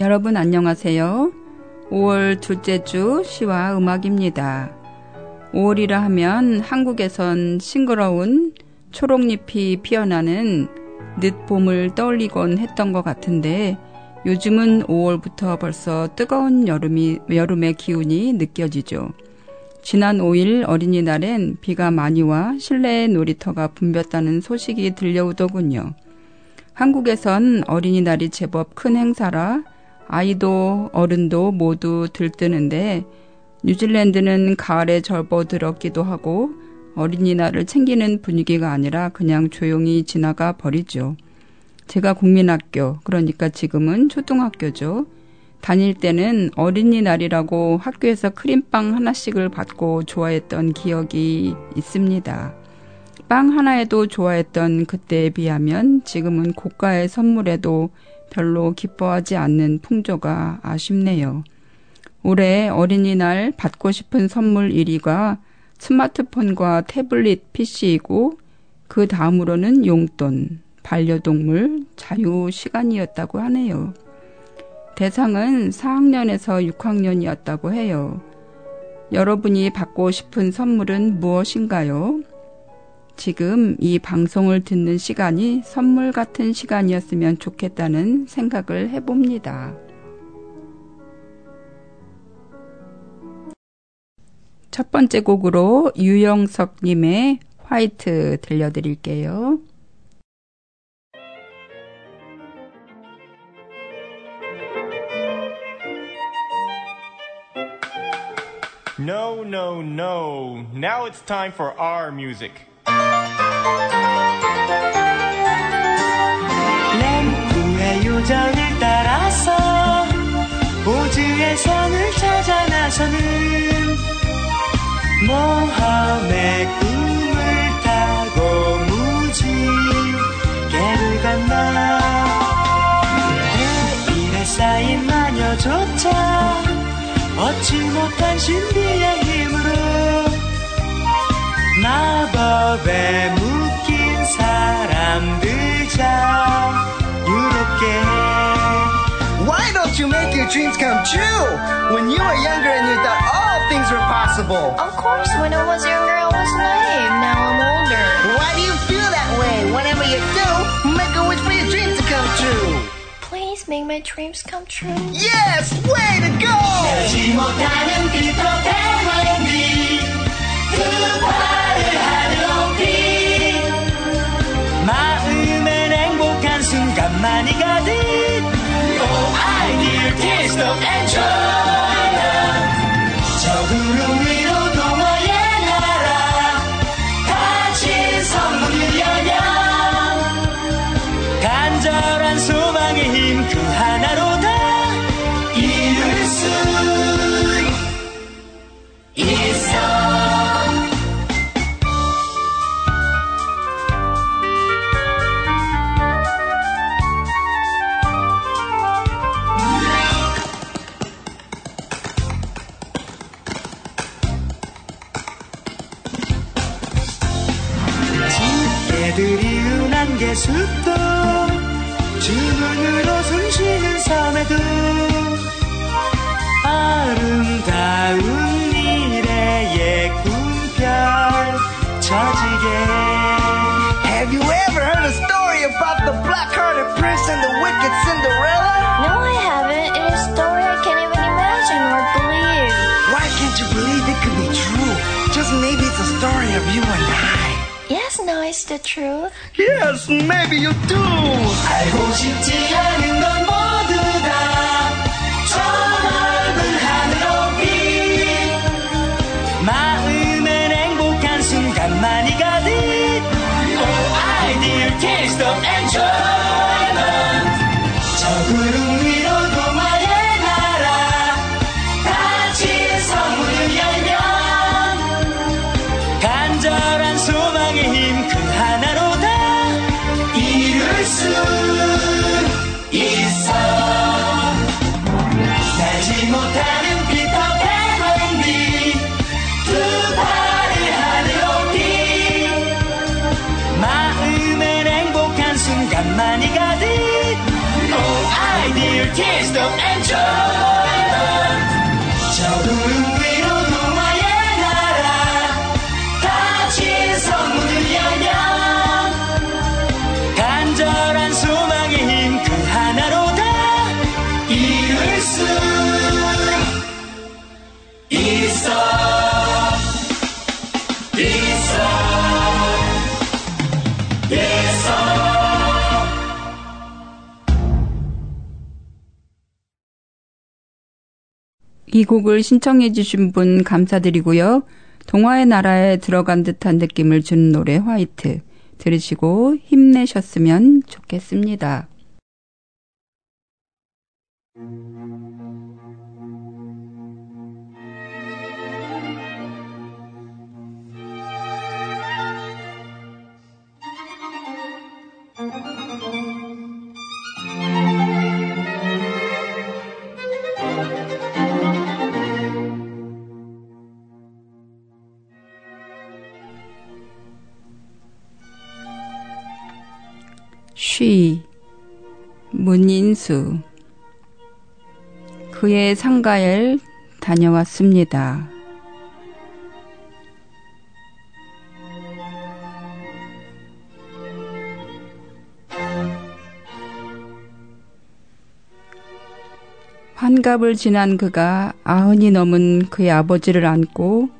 여러분 안녕하세요. 5월 둘째 주 시와 음악입니다. 5월이라 하면 한국에선 싱그러운 초록잎이 피어나는 늦봄을 떠올리곤 했던 것 같은데 요즘은 5월부터 벌써 뜨거운 여름이, 여름의 기운이 느껴지죠. 지난 5일 어린이날엔 비가 많이 와 실내 놀이터가 붐볐다는 소식이 들려오더군요. 한국에선 어린이날이 제법 큰 행사라 아이도 어른도 모두 들뜨는데 뉴질랜드는 가을에 절버들었기도 하고 어린이날을 챙기는 분위기가 아니라 그냥 조용히 지나가 버리죠. 제가 국민학교, 그러니까 지금은 초등학교죠. 다닐 때는 어린이날이라고 학교에서 크림빵 하나씩을 받고 좋아했던 기억이 있습니다. 빵 하나에도 좋아했던 그때에 비하면 지금은 고가의 선물에도 별로 기뻐하지 않는 풍조가 아쉽네요. 올해 어린이날 받고 싶은 선물 1위가 스마트폰과 태블릿 PC이고 그 다음으로는 용돈, 반려동물, 자유 시간이었다고 하네요. 대상은 4학년에서 6학년이었다고 해요. 여러분이 받고 싶은 선물은 무엇인가요? 지금 이 방송을 듣는 시간이 선물 같은 시간이었으면 좋겠다는 생각을 해봅니다. 첫 번째 곡으로 유영석님의 화이트 들려드릴게요. No, no, no. Now it's time for our music. 램프의 요정을 따라서 오즈의 성을 찾아 나서는 모험의 꿈을 타고 무지 개를 건너. 내일에 쌓인 마녀조차 얻지 못한 신비의 법에 묶인 사람들 자유롭게 Why don't you make your dreams come true? When you were younger and you thought all things were possible. Of course, when I was younger, I was naive. Now I'm older. Why do you feel that way? Whenever you do, make a wish for your dreams to come true. Please make my dreams come true. Yes, way to go! 순간만이 가득 Oh I need a taste of enjoyment 저 구름 은한 개수도 주문으로 숨쉬는 섬에도 아름다운 미래의 꿈별 처지게 Have you ever heard a story about the black-hearted prince and the wicked Cinderella? No, I haven't. It is a story I can't even imagine or believe. Why can't you believe it could be true? Just maybe it's a story of you and I. Yes, no, it's the truth. Yes, maybe you do. 알고 싶지 않은 이 곡을 신청해 주신 분 감사드리고요. 동화의 나라에 들어간 듯한 느낌을 주는 노래 화이트 들으시고 힘내셨으면 좋겠습니다. 쉬 문인수 그의 상가에 다녀왔습니다. 환갑을 지난 그가 아흔이 넘은 그의 아버지를 안고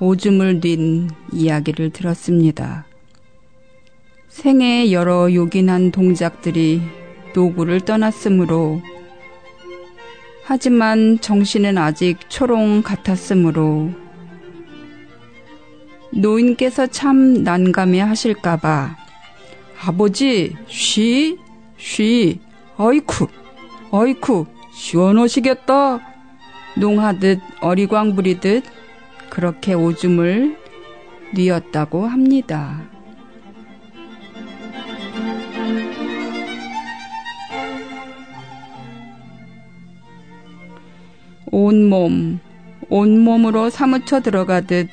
오줌을 뛴 이야기를 들었습니다. 생애의 여러 요긴한 동작들이 노구를 떠났으므로 하지만 정신은 아직 초롱 같았으므로 노인께서 참 난감해 하실까봐 아버지 쉬? 쉬? 어이쿠 어이쿠 시원하시겠다 농하듯 어리광 부리듯 그렇게 오줌을 뉘었다고 합니다. 온몸, 온몸으로 사무쳐 들어가듯,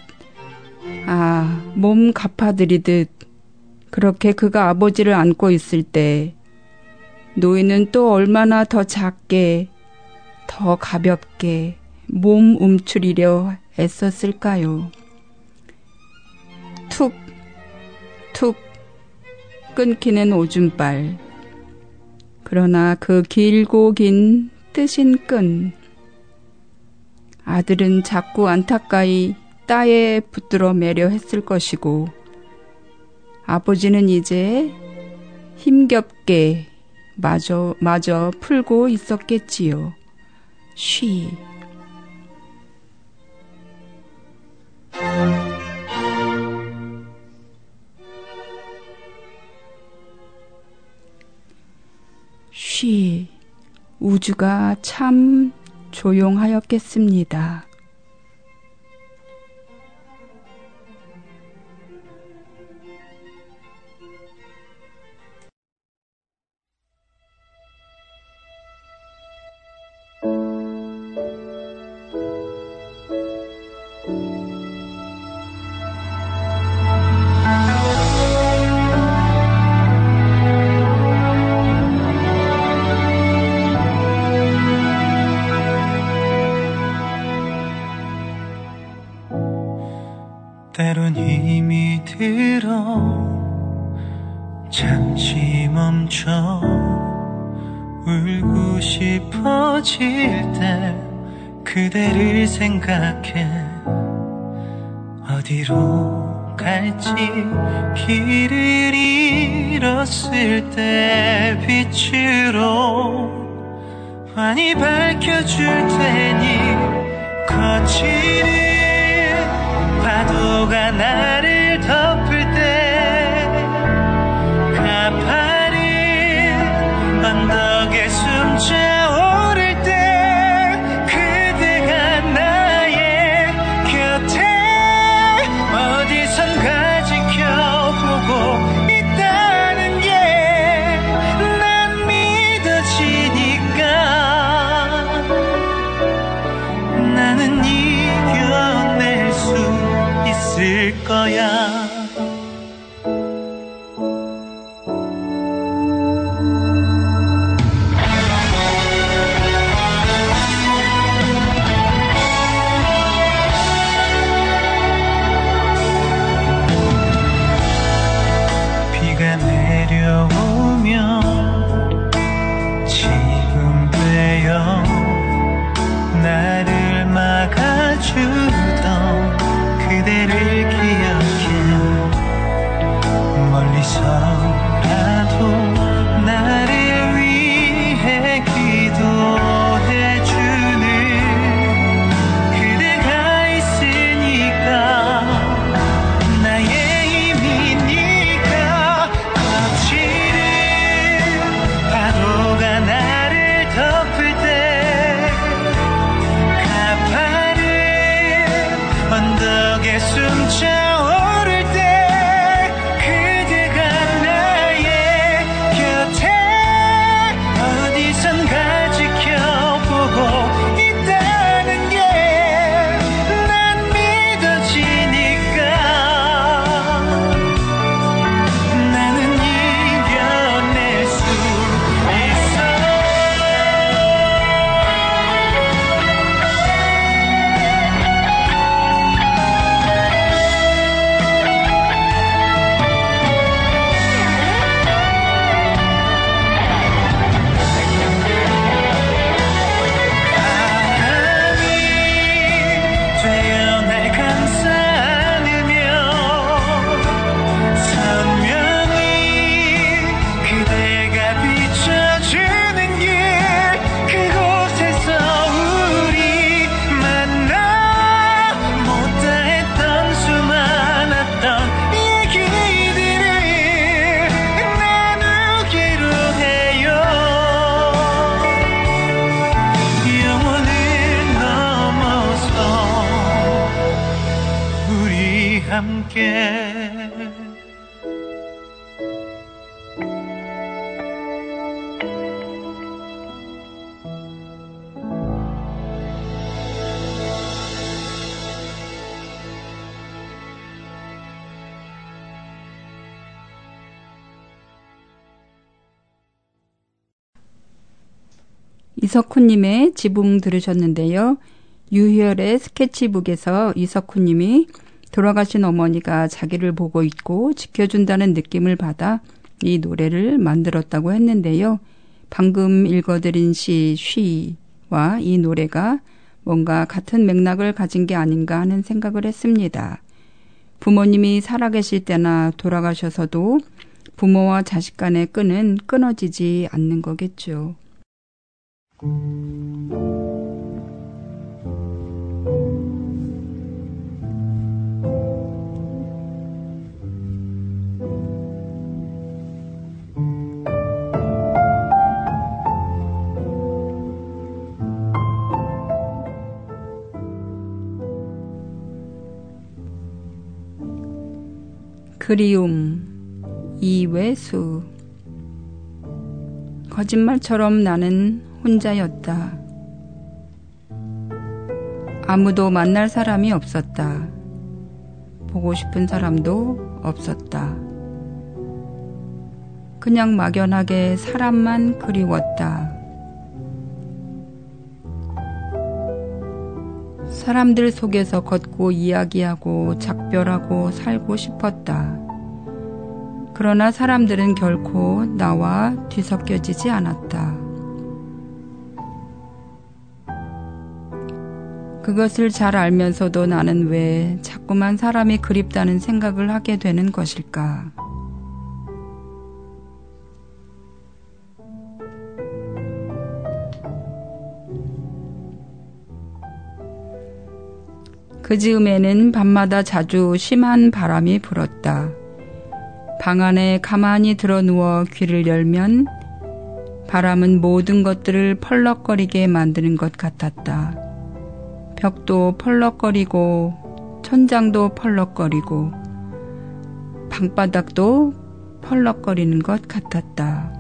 아, 몸 갚아들이듯, 그렇게 그가 아버지를 안고 있을 때, 노인은 또 얼마나 더 작게, 더 가볍게 몸 움츠리려 애썼을까요? 툭, 툭, 끊기는 오줌발. 그러나 그 길고 긴 뜨신 끈, 아들은 자꾸 안타까이 따에 붙들어 매려 했을 것이고, 아버지는 이제 힘겹게 마저, 마저 풀고 있었겠지요. 쉬. 쉬. 우주가 참 조용하였겠습니다. 들어 잠시 멈춰 울고 싶어질 때 그대를 생각해. 어디로 갈지 길을 잃었을 때 빛으로 많이 밝혀줄 테니 거칠은 파도가 나를 Up. 거야. 함께 이석훈님의 지붕 들으셨는데요. 유희열의 스케치북에서 이석훈님이 돌아가신 어머니가 자기를 보고 있고 지켜준다는 느낌을 받아 이 노래를 만들었다고 했는데요. 방금 읽어드린 시 쉬와 이 노래가 뭔가 같은 맥락을 가진 게 아닌가 하는 생각을 했습니다. 부모님이 살아계실 때나 돌아가셔서도 부모와 자식 간의 끈은 끊어지지 않는 거겠죠. 그리움 이외수 거짓말처럼 나는 혼자였다. 아무도 만날 사람이 없었다. 보고 싶은 사람도 없었다. 그냥 막연하게 사람만 그리웠다. 사람들 속에서 걷고 이야기하고 작별하고 살고 싶었다. 그러나 사람들은 결코 나와 뒤섞여지지 않았다. 그것을 잘 알면서도 나는 왜 자꾸만 사람이 그립다는 생각을 하게 되는 것일까? 그 즈음에는 밤마다 자주 심한 바람이 불었다. 방 안에 가만히 들어 누워 귀를 열면 바람은 모든 것들을 펄럭거리게 만드는 것 같았다. 벽도 펄럭거리고 천장도 펄럭거리고 방바닥도 펄럭거리는 것 같았다.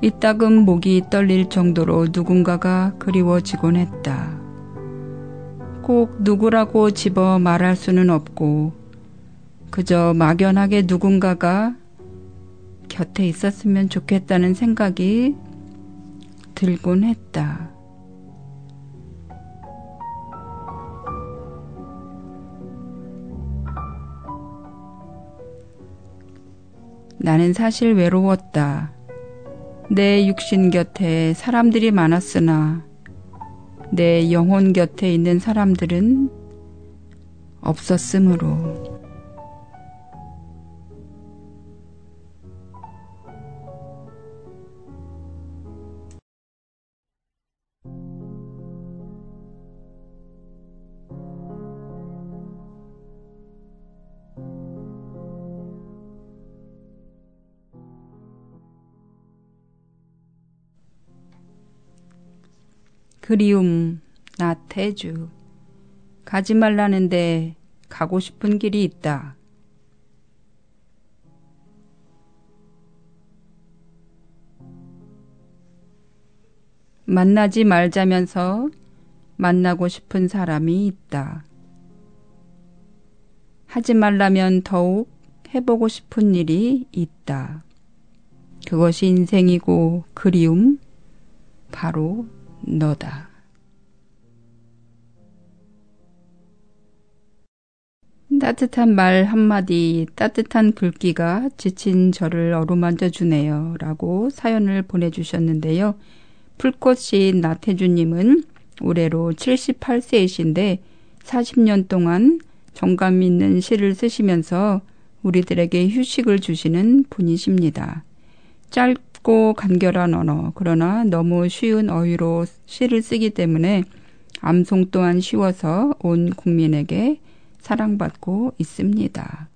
이따금 목이 떨릴 정도로 누군가가 그리워지곤 했다. 꼭 누구라고 집어 말할 수는 없고 그저 막연하게 누군가가 곁에 있었으면 좋겠다는 생각이 들곤 했다. 나는 사실 외로웠다. 내 육신 곁에 사람들이 많았으나 내 영혼 곁에 있는 사람들은 없었으므로 그리움 나태주 가지 말라는데 가고 싶은 길이 있다. 만나지 말자면서 만나고 싶은 사람이 있다. 하지 말라면 더욱 해보고 싶은 일이 있다. 그것이 인생이고 그리움 바로 너다. 따뜻한 말 한마디, 따뜻한 글귀가 지친 저를 어루만져 주네요. 라고 사연을 보내주셨는데요. 풀꽃인 나태주님은 올해로 78세이신데 40년 동안 정감 있는 시를 쓰시면서 우리들에게 휴식을 주시는 분이십니다. 짧 쉽고 간결한 언어, 그러나 너무 쉬운 어휘로 시를 쓰기 때문에 암송 또한 쉬워서 온 국민에게 사랑받고 있습니다.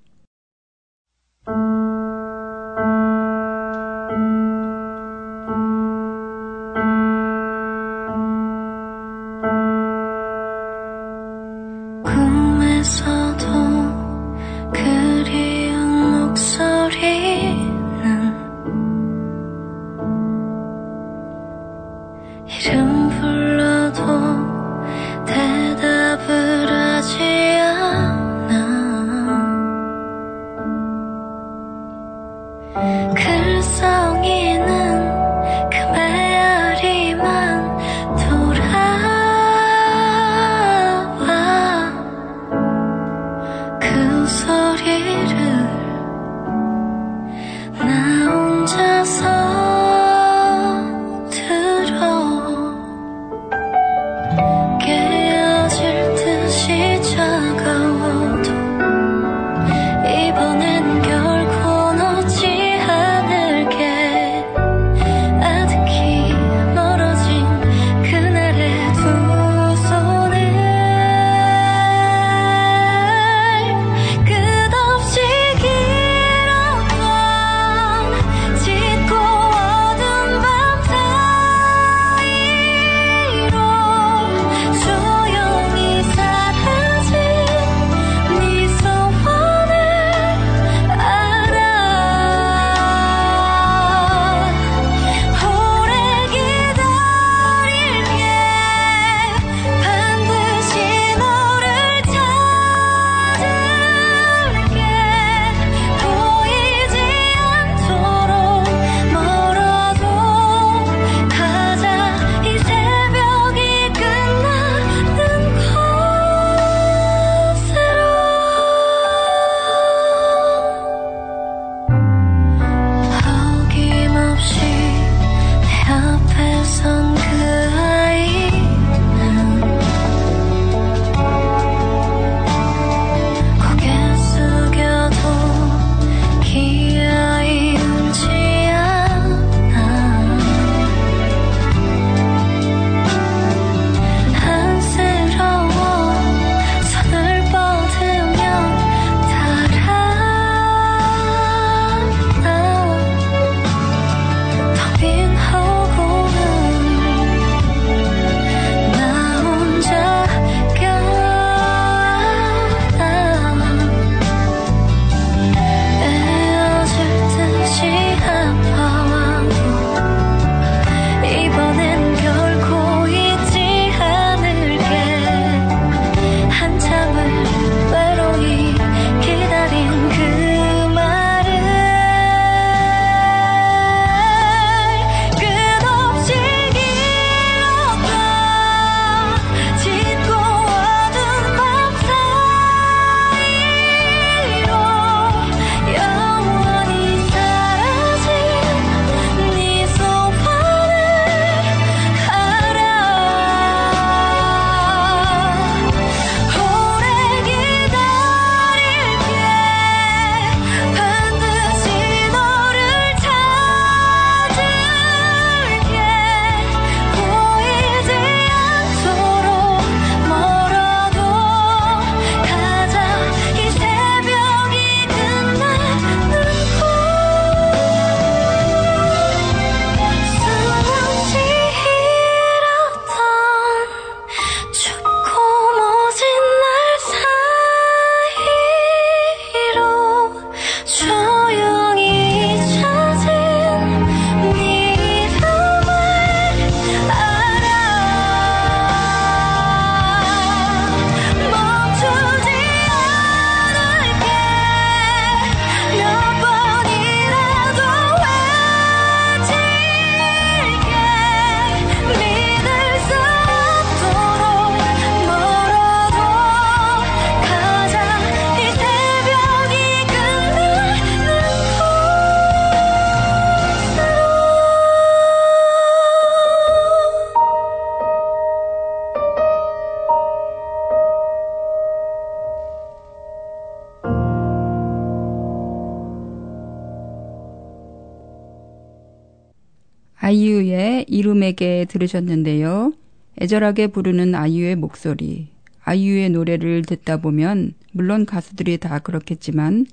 이름에게 들으셨는데요. 애절하게 부르는 아이유의 목소리. 아이유의 노래를 듣다 보면 물론 가수들이 다 그렇겠지만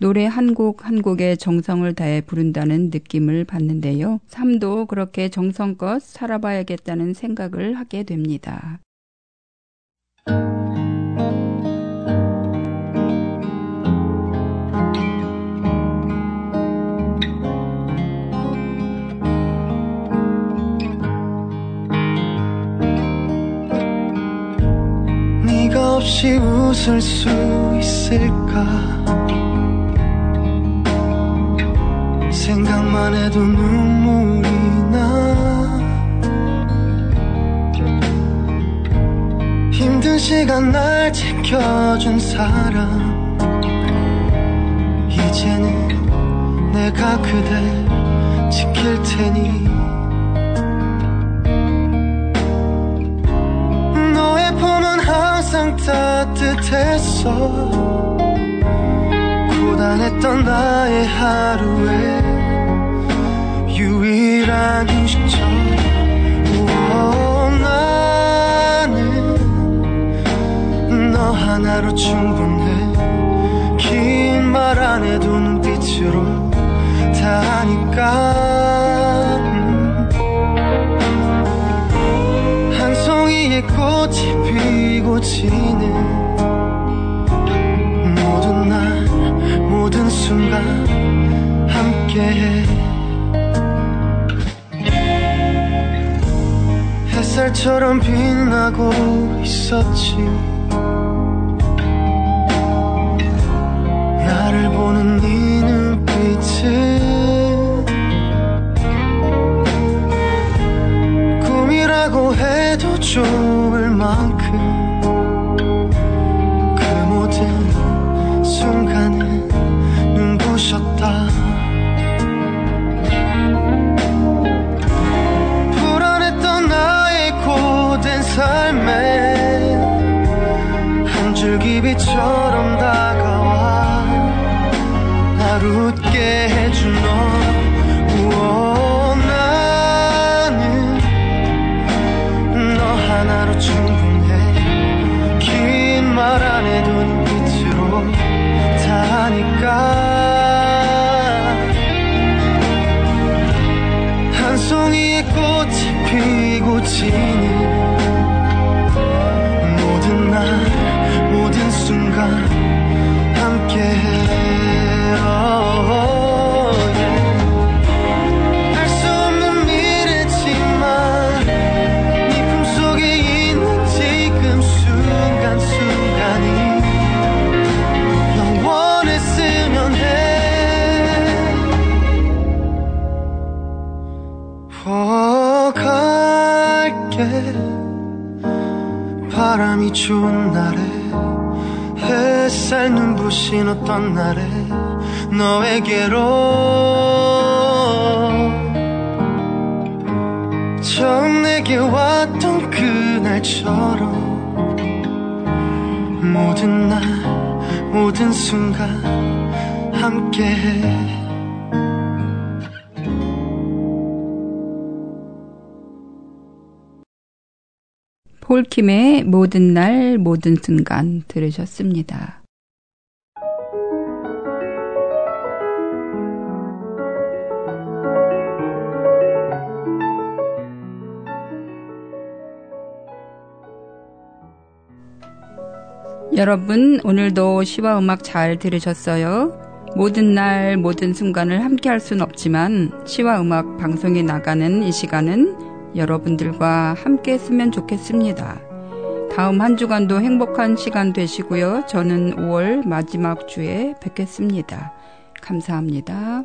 노래 한 곡 한 곡에 정성을 다해 부른다는 느낌을 받는데요. 삶도 그렇게 정성껏 살아봐야겠다는 생각을 하게 됩니다. 없이 웃을 수 있을까? 생각만 해도 눈물이 나. 힘든 시간 날 지켜준 사람. 이제는 내가 그댈 지킬 테니 항상 따뜻했어 고단했던 나의 하루에 유일한 우와, 나는 너 하나로 충분해. 긴 말 안 해도 눈빛으로 다 하니까 송이의 꽃이 피고 지는 모든 날 모든 순간 함께해. 햇살처럼 빛나고 있었지. 나를 보는 네 눈빛은 꿈이라고 해도 좋 좋은 날에 햇살 눈부신 어떤 날에 너에게로 처음 내게 왔던 그날처럼 모든 날 모든 순간 함께해 폴킴의 모든 날 모든 순간 들으셨습니다. 여러분 오늘도 시와 음악 잘 들으셨어요? 모든 날 모든 순간을 함께 할 수는 없지만 시와 음악 방송에 나가는 이 시간은 여러분들과 함께 했으면 좋겠습니다. 다음 한 주간도 행복한 시간 되시고요. 저는 5월 마지막 주에 뵙겠습니다. 감사합니다.